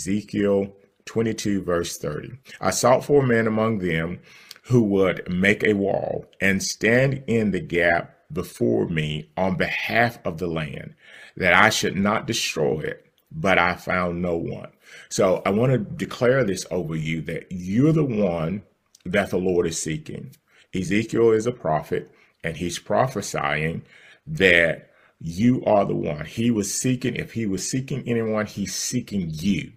Ezekiel 22, verse 30. I sought for a man among them who would make a wall and stand in the gap before me on behalf of the land, that I should not destroy it, but I found no one. So I want to declare this over you that you're the one that the Lord is seeking. Ezekiel is a prophet, and he's prophesying that you are the one. He was seeking, if he was seeking anyone, he's seeking you.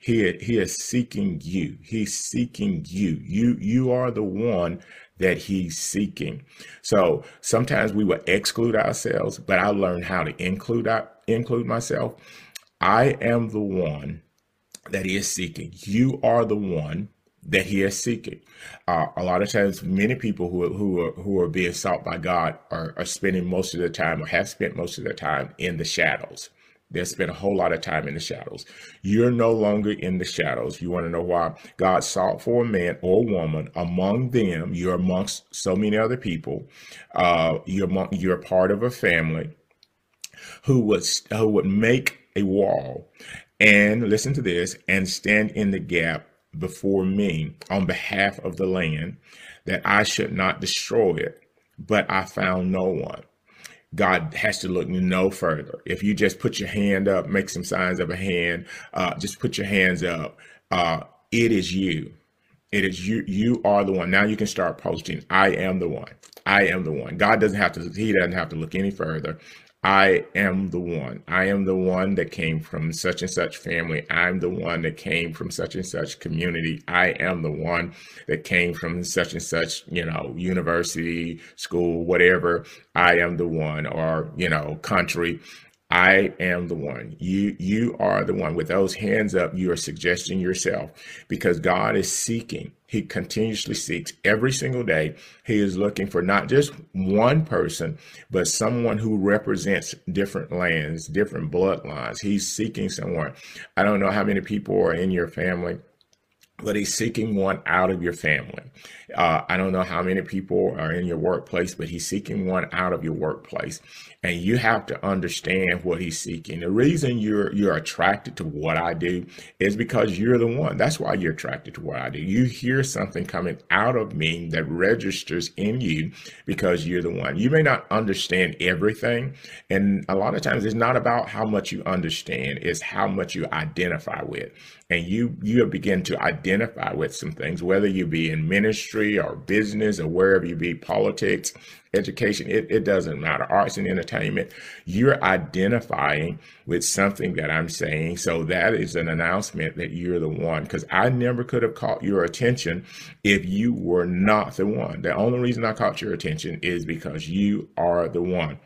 He, he is seeking you. He's seeking you. You you are the one that he's seeking. So sometimes we will exclude ourselves, but I learned how to include I, include myself. I am the one that he is seeking. You are the one that he is seeking. Uh, a lot of times, many people who who are who are being sought by God are, are spending most of their time or have spent most of their time in the shadows. They spent a whole lot of time in the shadows. You're no longer in the shadows. You want to know why? God sought for a man or woman among them. You're amongst so many other people. Uh, you're among, you're part of a family who would who would make a wall and listen to this and stand in the gap before me on behalf of the land that I should not destroy it, but I found no one. God has to look no further. If you just put your hand up, make some signs of a hand, uh, just put your hands up. Uh, it is you. It is you. You are the one. Now you can start posting. I am the one. I am the one. God doesn't have to. He doesn't have to look any further. I am the one. I am the one that came from such and such family. I'm the one that came from such and such community. I am the one that came from such and such, you know, university, school, whatever. I am the one, or, you know, country. I am the one. You you are the one. With those hands up, you are suggesting yourself because God is seeking. He continuously seeks every single day. He is looking for not just one person, but someone who represents different lands, different bloodlines. He's seeking someone. I don't know how many people are in your family but he's seeking one out of your family. Uh, I don't know how many people are in your workplace, but he's seeking one out of your workplace, and you have to understand what he's seeking. The reason you're you're attracted to what I do is because you're the one. That's why you're attracted to what I do. You hear something coming out of me that registers in you because you're the one. You may not understand everything, and a lot of times it's not about how much you understand; it's how much you identify with and you you begin to identify with some things, whether you be in ministry or business or wherever you be, politics, education, it, it doesn't matter, arts and entertainment, you're identifying with something that I'm saying. So that is an announcement that you're the one, because I never could have caught your attention if you were not the one. The only reason I caught your attention is because you are the one.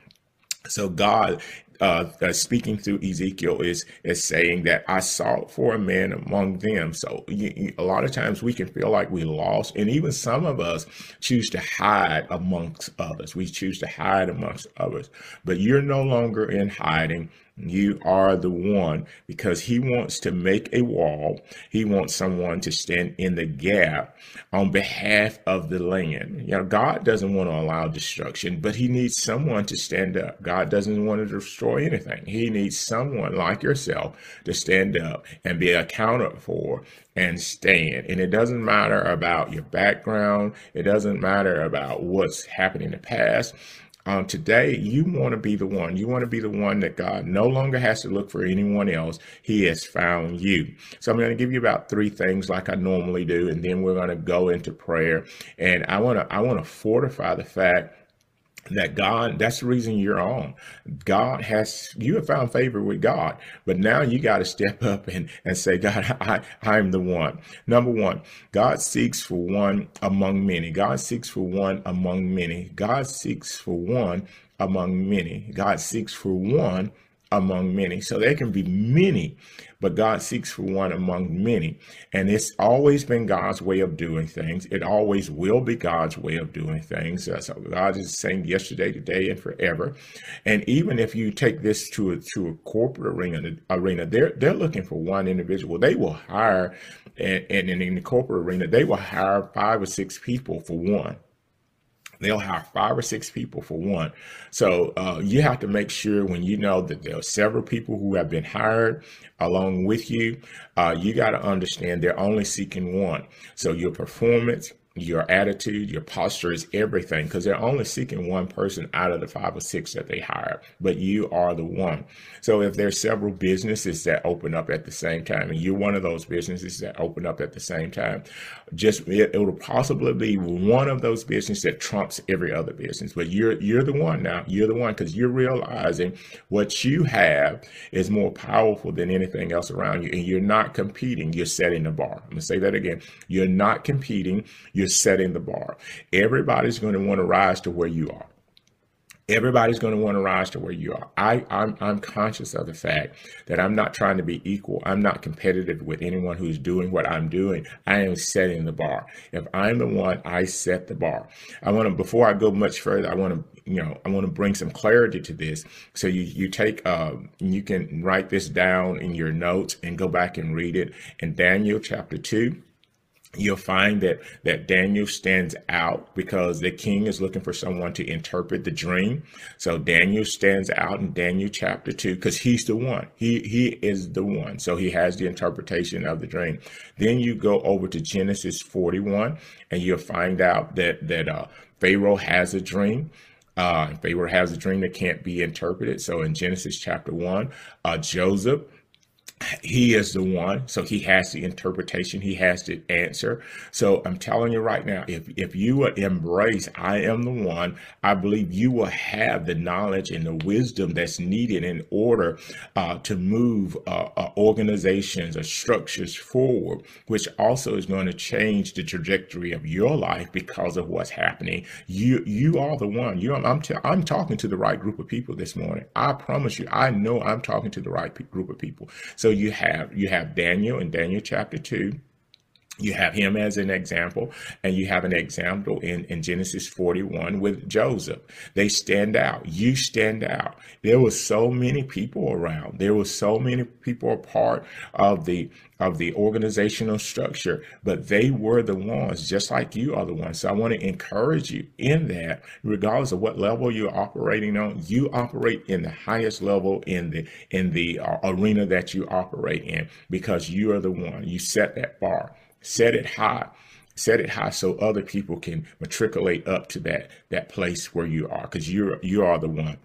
So God uh, speaking through Ezekiel is is saying that I sought for a man among them. So you, you, a lot of times we can feel like we lost, and even some of us choose to hide amongst others. We choose to hide amongst others, but you're no longer in hiding. You are the one because he wants to make a wall. He wants someone to stand in the gap on behalf of the land. You know, God doesn't want to allow destruction, but he needs someone to stand up. God doesn't want to destroy anything. He needs someone like yourself to stand up and be accounted for and stand. And it doesn't matter about your background. It doesn't matter about what's happened in the past. Um, today, you want to be the one. You want to be the one that God no longer has to look for anyone else. He has found you. So I'm going to give you about three things like I normally do, and then we're going to go into prayer. And I want to I want to fortify the fact that God, that's the reason you're on. God has, you have found favor with God, but now you got to step up and, and say, God, I, I'm the one. Number one, God seeks for one among many. God seeks for one among many. God seeks for one among many. God seeks for one among many. So there can be many, but God seeks for one among many. And it's always been God's way of doing things. It always will be God's way of doing things. Uh, so God is the same yesterday, today, and forever. And even if you take this to a, to a corporate arena, arena, they're they're looking for one individual. They will hire, and, and in the corporate arena, they will hire five or six people for one they'll hire five or six people for one. So uh, you have to make sure when you know that there are several people who have been hired along with you, uh, you got to understand they're only seeking one. So your performance, your attitude, your posture is everything because they're only seeking one person out of the five or six that they hire, but you are the one. So if there's several businesses that open up at the same time and you're one of those businesses that open up at the same time, just it, will possibly be one of those businesses that trumps every other business. But you're you're the one now. You're the one because you're realizing what you have is more powerful than anything else around you, and you're not competing. You're setting the bar. I'm gonna say that again. You're not competing. You're setting the bar. Everybody's going to want to rise to where you are everybody's going to want to rise to where you are. I, I'm, I'm conscious of the fact that I'm not trying to be equal. I'm not competitive with anyone who's doing what I'm doing. I am setting the bar. If I'm the one, I set the bar. I want to, before I go much further, I want to, you know, I want to bring some clarity to this. So you, you take, uh, you can write this down in your notes and go back and read it in Daniel chapter two you'll find that that Daniel stands out because the king is looking for someone to interpret the dream. So Daniel stands out in Daniel chapter 2 because he's the one. He he is the one. So he has the interpretation of the dream. Then you go over to Genesis 41 and you'll find out that that uh, Pharaoh has a dream. Uh, Pharaoh has a dream that can't be interpreted. So in Genesis chapter 1, uh, Joseph he is the one so he has the interpretation he has the answer. So i'm telling you right now if if you embrace i am the one i believe you will have the knowledge and the wisdom that's needed in order uh, to move uh, uh, organizations or structures forward which also is going to change the trajectory of your life because of what's happening. You you are the one. You i'm t- i'm talking to the right group of people this morning. I promise you i know i'm talking to the right group of people. So you have you have Daniel in Daniel chapter 2 you have him as an example, and you have an example in, in Genesis 41 with Joseph. They stand out. You stand out. There were so many people around. There were so many people a part of the of the organizational structure, but they were the ones, just like you are the ones. So I want to encourage you in that, regardless of what level you're operating on, you operate in the highest level in the in the uh, arena that you operate in because you are the one. You set that bar set it high set it high so other people can matriculate up to that that place where you are because you're you are the one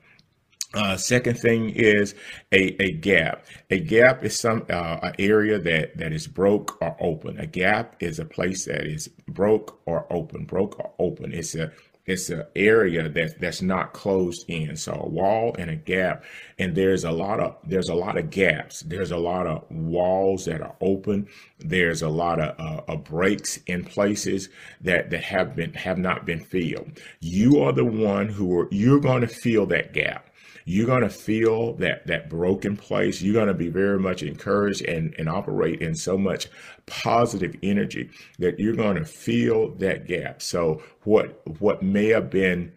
uh, second thing is a, a gap. A gap is some uh, an area that that is broke or open. A gap is a place that is broke or open. Broke or open. It's a it's an area that that's not closed in. So a wall and a gap, and there's a lot of there's a lot of gaps. There's a lot of walls that are open. There's a lot of, uh, of breaks in places that that have been have not been filled. You are the one who are you're going to fill that gap you're going to feel that that broken place. You're going to be very much encouraged and, and operate in so much positive energy that you're going to feel that gap. So what what may have been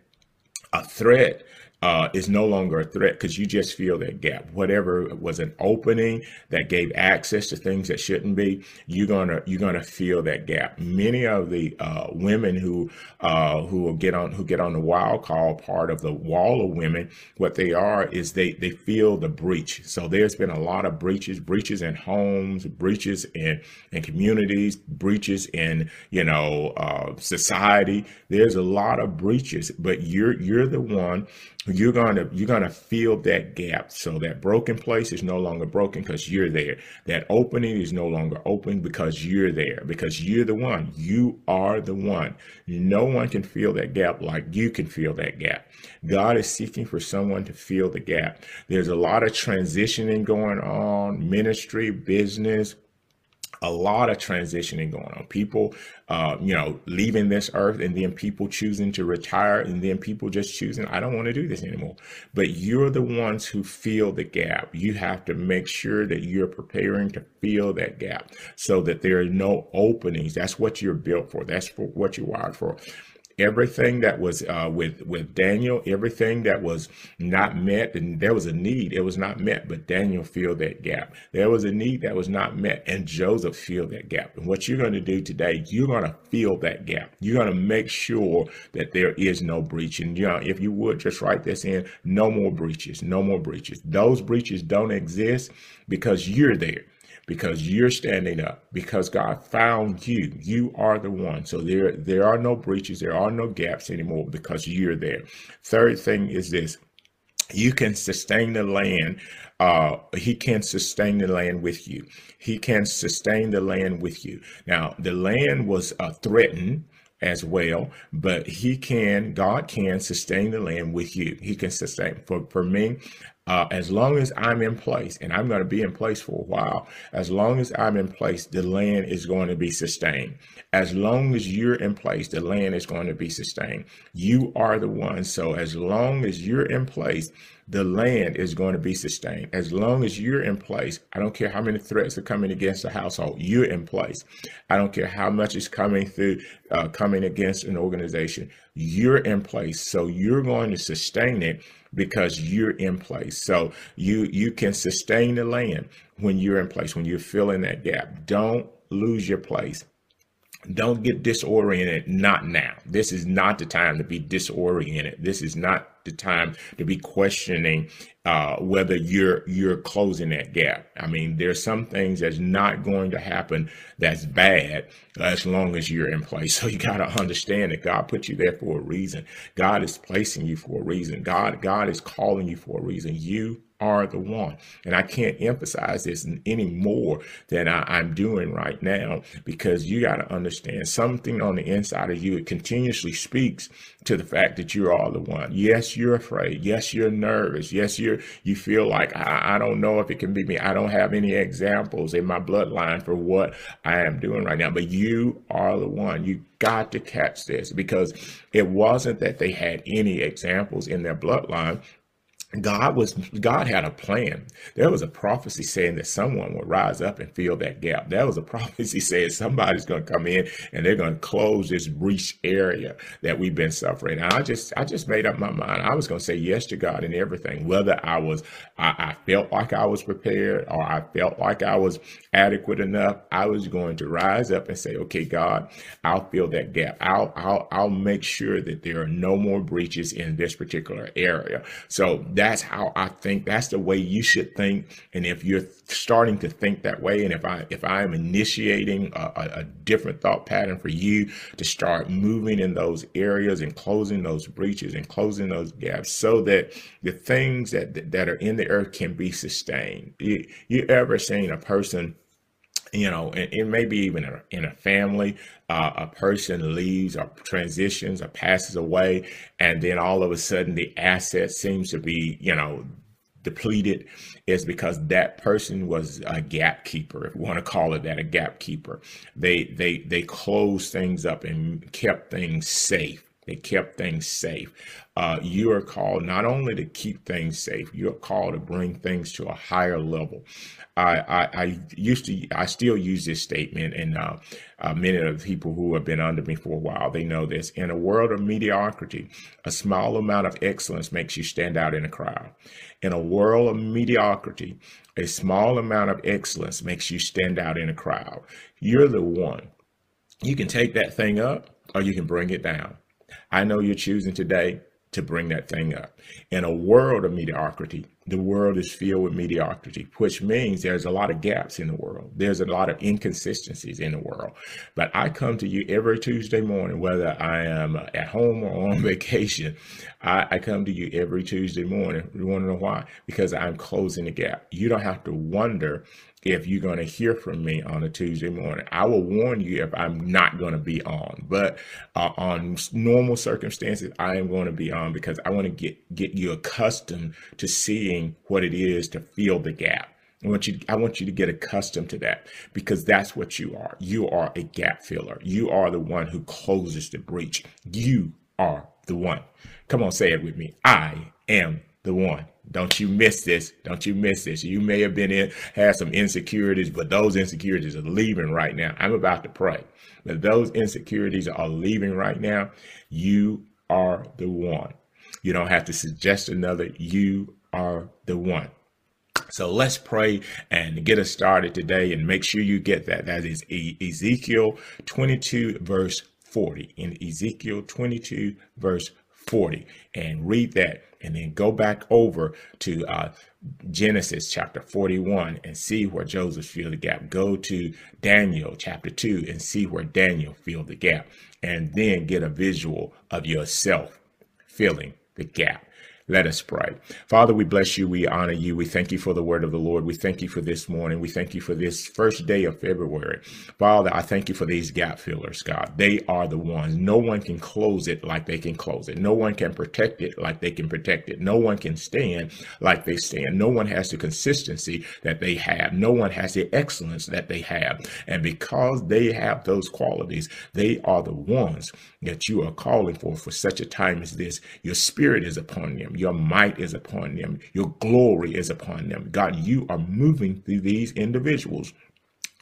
a threat uh, is no longer a threat because you just feel that gap. Whatever was an opening that gave access to things that shouldn't be, you're gonna you're gonna feel that gap. Many of the uh, women who uh, who will get on who get on the wild call part of the wall of women, what they are is they they feel the breach. So there's been a lot of breaches, breaches in homes, breaches in in communities, breaches in you know uh, society. There's a lot of breaches, but you're you're the one you're gonna you're gonna fill that gap. So that broken place is no longer broken because you're there. That opening is no longer open because you're there. Because you're the one. You are the one. No one can feel that gap like you can feel that gap. God is seeking for someone to fill the gap. There's a lot of transitioning going on, ministry, business, a lot of transitioning going on. People, uh, you know, leaving this earth and then people choosing to retire and then people just choosing, I don't want to do this anymore. But you're the ones who fill the gap. You have to make sure that you're preparing to fill that gap so that there are no openings. That's what you're built for. That's for what you're wired for everything that was uh, with with Daniel, everything that was not met, and there was a need, it was not met, but Daniel filled that gap. There was a need that was not met, and Joseph filled that gap. And what you're going to do today, you're going to fill that gap. You're going to make sure that there is no breach. And you know, if you would just write this in, no more breaches, no more breaches. Those breaches don't exist because you're there because you're standing up because God found you. You are the one. So there there are no breaches, there are no gaps anymore because you're there. Third thing is this. You can sustain the land. Uh, he can sustain the land with you. He can sustain the land with you. Now, the land was uh, threatened as well, but he can, God can sustain the land with you. He can sustain. For, for me, uh, as long as I'm in place, and I'm going to be in place for a while, as long as I'm in place, the land is going to be sustained. As long as you're in place, the land is going to be sustained. You are the one. So as long as you're in place, the land is going to be sustained. As long as you're in place, I don't care how many threats are coming against the household, you're in place. I don't care how much is coming through, uh, coming against an organization, you're in place. So you're going to sustain it because you're in place. So you you can sustain the land when you're in place, when you're filling that gap. Don't lose your place. Don't get disoriented. Not now. This is not the time to be disoriented. This is not the time to be questioning uh, whether you're you're closing that gap. I mean, there's some things that's not going to happen that's bad as long as you're in place. So you got to understand that God put you there for a reason. God is placing you for a reason. God God is calling you for a reason. You are the one. And I can't emphasize this any more than I, am doing right now because you got to understand something on the inside of you. It continuously speaks to the fact that you're all the one. Yes, you're afraid. Yes, you're nervous. Yes, you're you feel like I, I don't know if it can be me. I don't have any examples in my bloodline for what I am doing right now. But you are the one. You got to catch this because it wasn't that they had any examples in their bloodline. God was God had a plan. There was a prophecy saying that someone would rise up and fill that gap. There was a prophecy saying somebody's going to come in and they're going to close this breach area that we've been suffering. And I just I just made up my mind. I was going to say yes to God in everything, whether I was I, I felt like I was prepared or I felt like I was adequate enough. I was going to rise up and say, okay, God, I'll fill that gap. I'll I'll I'll make sure that there are no more breaches in this particular area. So that's how I think. That's the way you should think. And if you're starting to think that way, and if I if I am initiating a, a different thought pattern for you to start moving in those areas and closing those breaches and closing those gaps, so that the things that that are in the earth can be sustained. You, you ever seen a person? You know, and it may be even in a, in a family, uh, a person leaves or transitions or passes away, and then all of a sudden the asset seems to be, you know, depleted is because that person was a gap keeper if you want to call it that a gap keeper they they they closed things up and kept things safe they kept things safe. Uh, you are called not only to keep things safe, you're called to bring things to a higher level. I, I, I used to, I still use this statement, and uh, uh, many of the people who have been under me for a while, they know this. In a world of mediocrity, a small amount of excellence makes you stand out in a crowd. In a world of mediocrity, a small amount of excellence makes you stand out in a crowd. You're the one. You can take that thing up or you can bring it down. I know you're choosing today to bring that thing up. In a world of mediocrity, the world is filled with mediocrity, which means there's a lot of gaps in the world. There's a lot of inconsistencies in the world. But I come to you every Tuesday morning, whether I am uh, at home or on vacation. I, I come to you every Tuesday morning. You want to know why? Because I'm closing the gap. You don't have to wonder if you're going to hear from me on a Tuesday morning. I will warn you if I'm not going to be on, but uh, on normal circumstances, I am going to be on because I want to get get you accustomed to seeing what it is to fill the gap. I want you I want you to get accustomed to that because that's what you are. You are a gap filler. You are the one who closes the breach. You are the one. Come on, say it with me. I am the one. Don't you miss this. Don't you miss this. You may have been in, had some insecurities, but those insecurities are leaving right now. I'm about to pray. But those insecurities are leaving right now. You are the one. You don't have to suggest another. You are the one. So let's pray and get us started today and make sure you get that. That is Ezekiel 22, verse 40. In Ezekiel 22, verse 40. And read that and then go back over to uh, Genesis chapter 41 and see where Joseph filled the gap. Go to Daniel chapter 2 and see where Daniel filled the gap. And then get a visual of yourself filling the gap. Let us pray. Father, we bless you. We honor you. We thank you for the word of the Lord. We thank you for this morning. We thank you for this first day of February. Father, I thank you for these gap fillers, God. They are the ones. No one can close it like they can close it. No one can protect it like they can protect it. No one can stand like they stand. No one has the consistency that they have. No one has the excellence that they have. And because they have those qualities, they are the ones that you are calling for for such a time as this. Your spirit is upon them. Your might is upon them. Your glory is upon them. God, you are moving through these individuals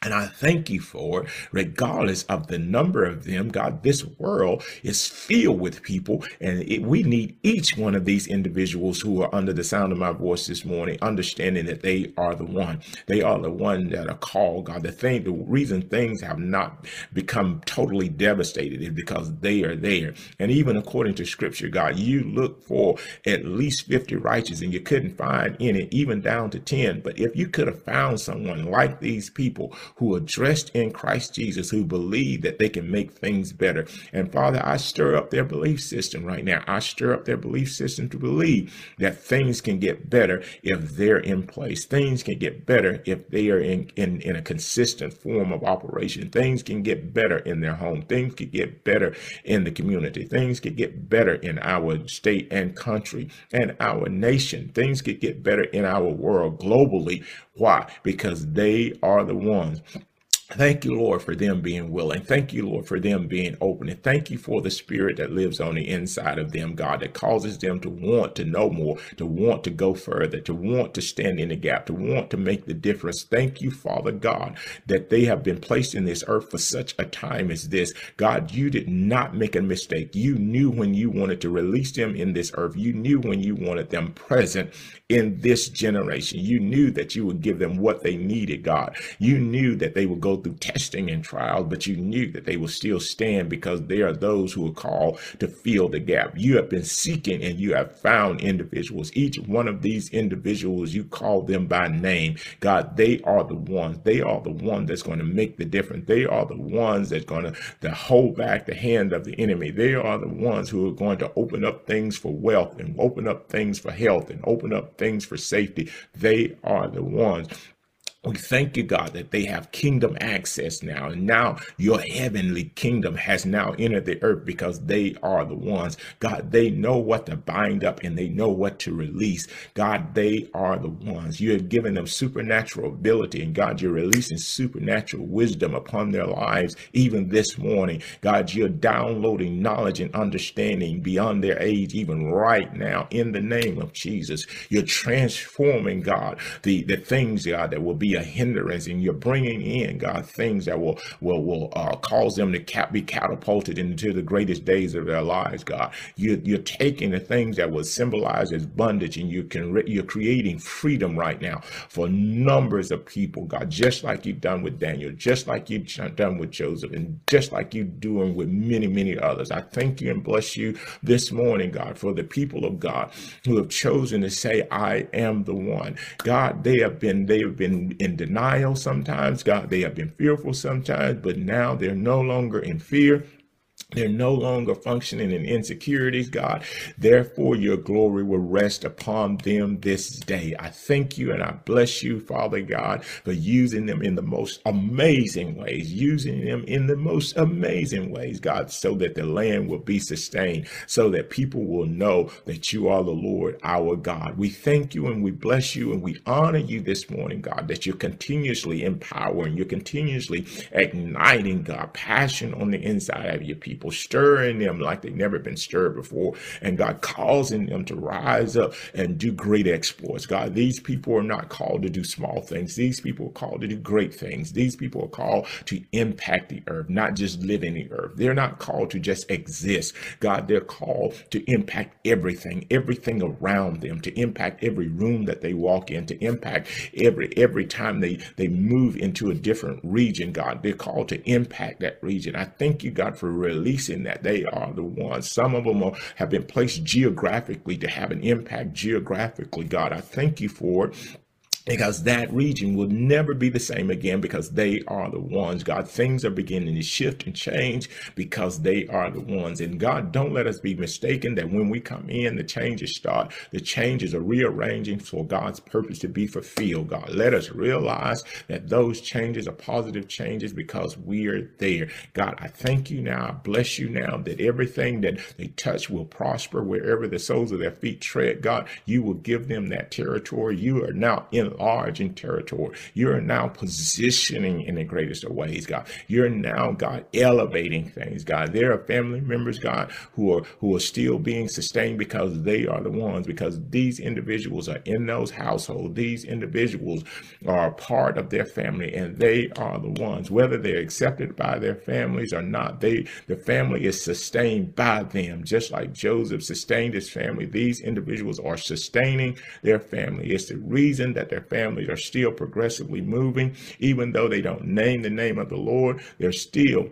and I thank you for it, regardless of the number of them. God, this world is filled with people, and it, we need each one of these individuals who are under the sound of my voice this morning, understanding that they are the one. They are the one that are called, God. The thing, the reason things have not become totally devastated is because they are there. And even according to scripture, God, you look for at least 50 righteous, and you couldn't find any, even down to 10. But if you could have found someone like these people, who are dressed in Christ Jesus, who believe that they can make things better. And Father, I stir up their belief system right now. I stir up their belief system to believe that things can get better if they're in place. Things can get better if they are in, in, in a consistent form of operation. Things can get better in their home. Things can get better in the community. Things can get better in our state and country and our nation. Things could get better in our world globally. Why? Because they are the ones Thank you, Lord, for them being willing. Thank you, Lord, for them being open. And thank you for the spirit that lives on the inside of them, God, that causes them to want to know more, to want to go further, to want to stand in the gap, to want to make the difference. Thank you, Father God, that they have been placed in this earth for such a time as this. God, you did not make a mistake. You knew when you wanted to release them in this earth. You knew when you wanted them present in this generation. You knew that you would give them what they needed, God. You knew that they would go through testing and trials, but you knew that they will still stand because they are those who are called to fill the gap. You have been seeking and you have found individuals. Each one of these individuals, you call them by name. God, they are the ones. They are the one that's going to make the difference. They are the ones that's going to, to hold back the hand of the enemy. They are the ones who are going to open up things for wealth and open up things for health and open up things for safety. They are the ones we thank you, God, that they have kingdom access now. And now your heavenly kingdom has now entered the earth because they are the ones. God, they know what to bind up and they know what to release. God, they are the ones. You have given them supernatural ability. And God, you're releasing supernatural wisdom upon their lives even this morning. God, you're downloading knowledge and understanding beyond their age, even right now, in the name of Jesus. You're transforming, God, the, the things, God, that will be a hindrance and you're bringing in God things that will will will uh, cause them to cap- be catapulted into the greatest days of their lives God. You're, you're taking the things that will symbolize as bondage and you can re- you're creating freedom right now for numbers of people God just like you've done with Daniel just like you've done with Joseph and just like you're doing with many many others. I thank you and bless you this morning God for the people of God who have chosen to say I am the one. God they have been they have been in denial sometimes. God, they have been fearful sometimes, but now they're no longer in fear. They're no longer functioning in insecurities, God. Therefore, your glory will rest upon them this day. I thank you and I bless you, Father God, for using them in the most amazing ways, using them in the most amazing ways, God, so that the land will be sustained, so that people will know that you are the Lord, our God. We thank you and we bless you and we honor you this morning, God, that you're continuously empowering, you're continuously igniting, God, passion on the inside of your people people, stirring them like they've never been stirred before, and God causing them to rise up and do great exploits. God, these people are not called to do small things. These people are called to do great things. These people are called to impact the earth, not just live in the earth. They're not called to just exist. God, they're called to impact everything, everything around them, to impact every room that they walk in, to impact every every time they they move into a different region. God, they're called to impact that region. I thank you, God, for releasing that. They are the ones. Some of them are, have been placed geographically to have an impact geographically. God, I thank you for it because that region will never be the same again because they are the ones. God, things are beginning to shift and change because they are the ones. And God, don't let us be mistaken that when we come in, the changes start. The changes are rearranging for God's purpose to be fulfilled. God, let us realize that those changes are positive changes because we are there. God, I thank you now. I bless you now that everything that they touch will prosper wherever the soles of their feet tread. God, you will give them that territory. You are now in enlarging territory. You're now positioning in the greatest of ways, God. You're now, God, elevating things, God. There are family members, God, who are who are still being sustained because they are the ones, because these individuals are in those households. These individuals are a part of their family, and they are the ones, whether they're accepted by their families or not. They the family is sustained by them, just like Joseph sustained his family. These individuals are sustaining their family. It's the reason that their their families are still progressively moving, even though they don't name the name of the Lord, they're still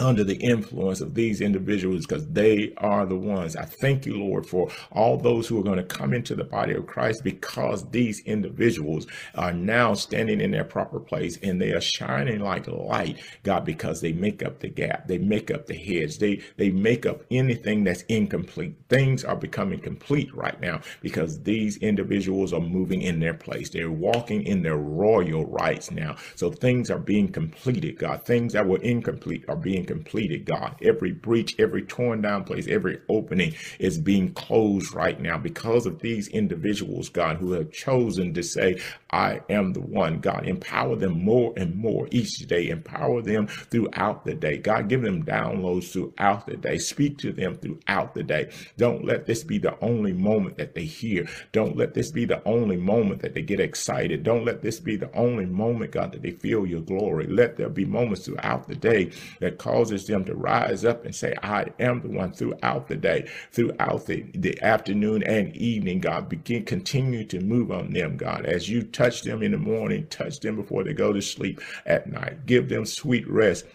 under the influence of these individuals because they are the ones. I thank you, Lord, for all those who are going to come into the body of Christ because these individuals are now standing in their proper place and they are shining like light, God, because they make up the gap. They make up the heads. They, they make up anything that's incomplete. Things are becoming complete right now because these individuals are moving in their place. They're walking in their royal rights now. So things are being completed, God. Things that were incomplete are being completed, God. Every breach, every torn down place, every opening is being closed right now because of these individuals, God, who have chosen to say, I am the one. God, empower them more and more each day. Empower them throughout the day. God, give them downloads throughout the day. Speak to them throughout the day. Don't let this be the only moment that they hear. Don't let this be the only moment that they get excited. Don't let this be the only moment, God, that they feel your glory. Let there be moments throughout the day that cause causes them to rise up and say, I am the one throughout the day, throughout the, the afternoon and evening, God. Begin, continue to move on them, God. As you touch them in the morning, touch them before they go to sleep at night. Give them sweet rest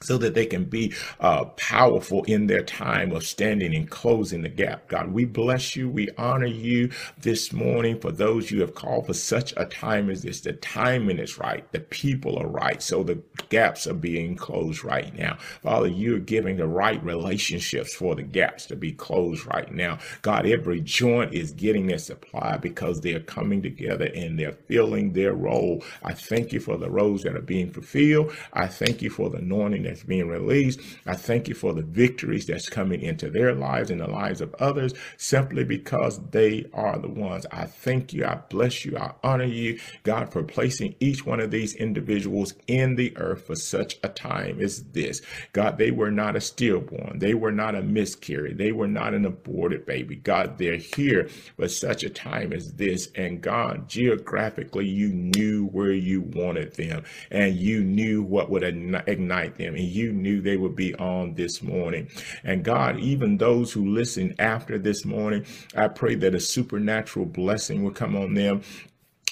so that they can be uh, powerful in their time of standing and closing the gap. God, we bless you. We honor you this morning for those you have called for such a time as this. The timing is right. The people are right. So the gaps are being closed right now. Father, you're giving the right relationships for the gaps to be closed right now. God, every joint is getting their supply because they're coming together and they're filling their role. I thank you for the roles that are being fulfilled. I thank you for the anointing that's being released. I thank you for the victories that's coming into their lives and the lives of others simply because they are the ones. I thank you. I bless you. I honor you, God, for placing each one of these individuals in the earth for such a time as this. God, they were not a stillborn. They were not a miscarriage. They were not an aborted baby. God, they're here for such a time as this. And God, geographically, you knew where you wanted them and you knew what would ignite them and you knew they would be on this morning. And God, even those who listen after this morning, I pray that a supernatural blessing will come on them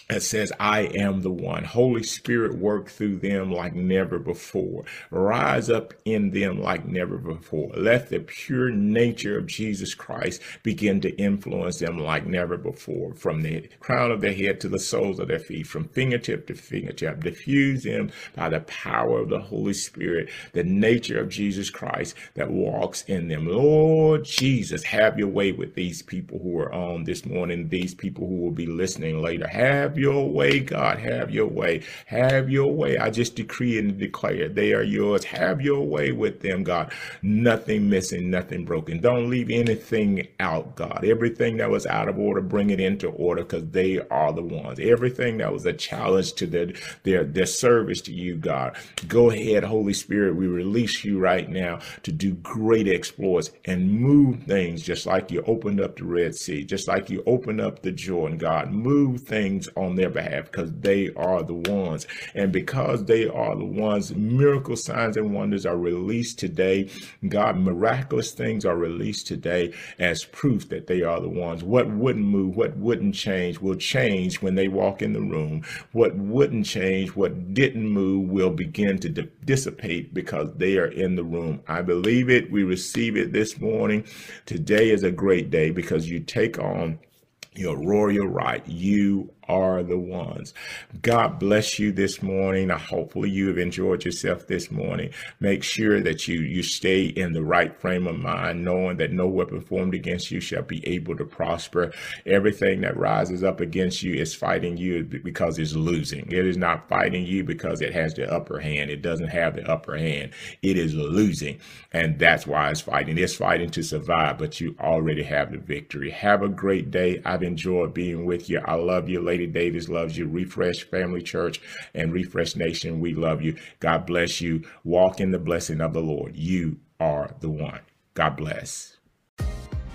that says, I am the one. Holy Spirit, work through them like never before. Rise up in them like never before. Let the pure nature of Jesus Christ begin to influence them like never before. From the crown of their head to the soles of their feet, from fingertip to fingertip. Diffuse them by the power of the Holy Spirit, the nature of Jesus Christ that walks in them. Lord Jesus, have your way with these people who are on this morning, these people who will be listening later. Have Your way, God. Have your way. Have your way. I just decree and declare they are yours. Have your way with them, God. Nothing missing, nothing broken. Don't leave anything out, God. Everything that was out of order, bring it into order because they are the ones. Everything that was a challenge to their, their, their service to you, God. Go ahead, Holy Spirit. We release you right now to do great exploits and move things just like you opened up the Red Sea, just like you opened up the Jordan, God. Move things on their behalf because they are the ones. And because they are the ones, miracle signs and wonders are released today. God, miraculous things are released today as proof that they are the ones. What wouldn't move, what wouldn't change will change when they walk in the room. What wouldn't change, what didn't move will begin to di- dissipate because they are in the room. I believe it. We receive it this morning. Today is a great day because you take on your royal right. You are the ones. God bless you this morning. Hopefully you have enjoyed yourself this morning. Make sure that you you stay in the right frame of mind, knowing that no weapon formed against you shall be able to prosper. Everything that rises up against you is fighting you because it's losing. It is not fighting you because it has the upper hand. It doesn't have the upper hand. It is losing. And that's why it's fighting. It's fighting to survive, but you already have the victory. Have a great day. I've enjoyed being with you. I love you, Lady Davis loves you. Refresh Family Church and Refresh Nation, we love you. God bless you. Walk in the blessing of the Lord. You are the one. God bless.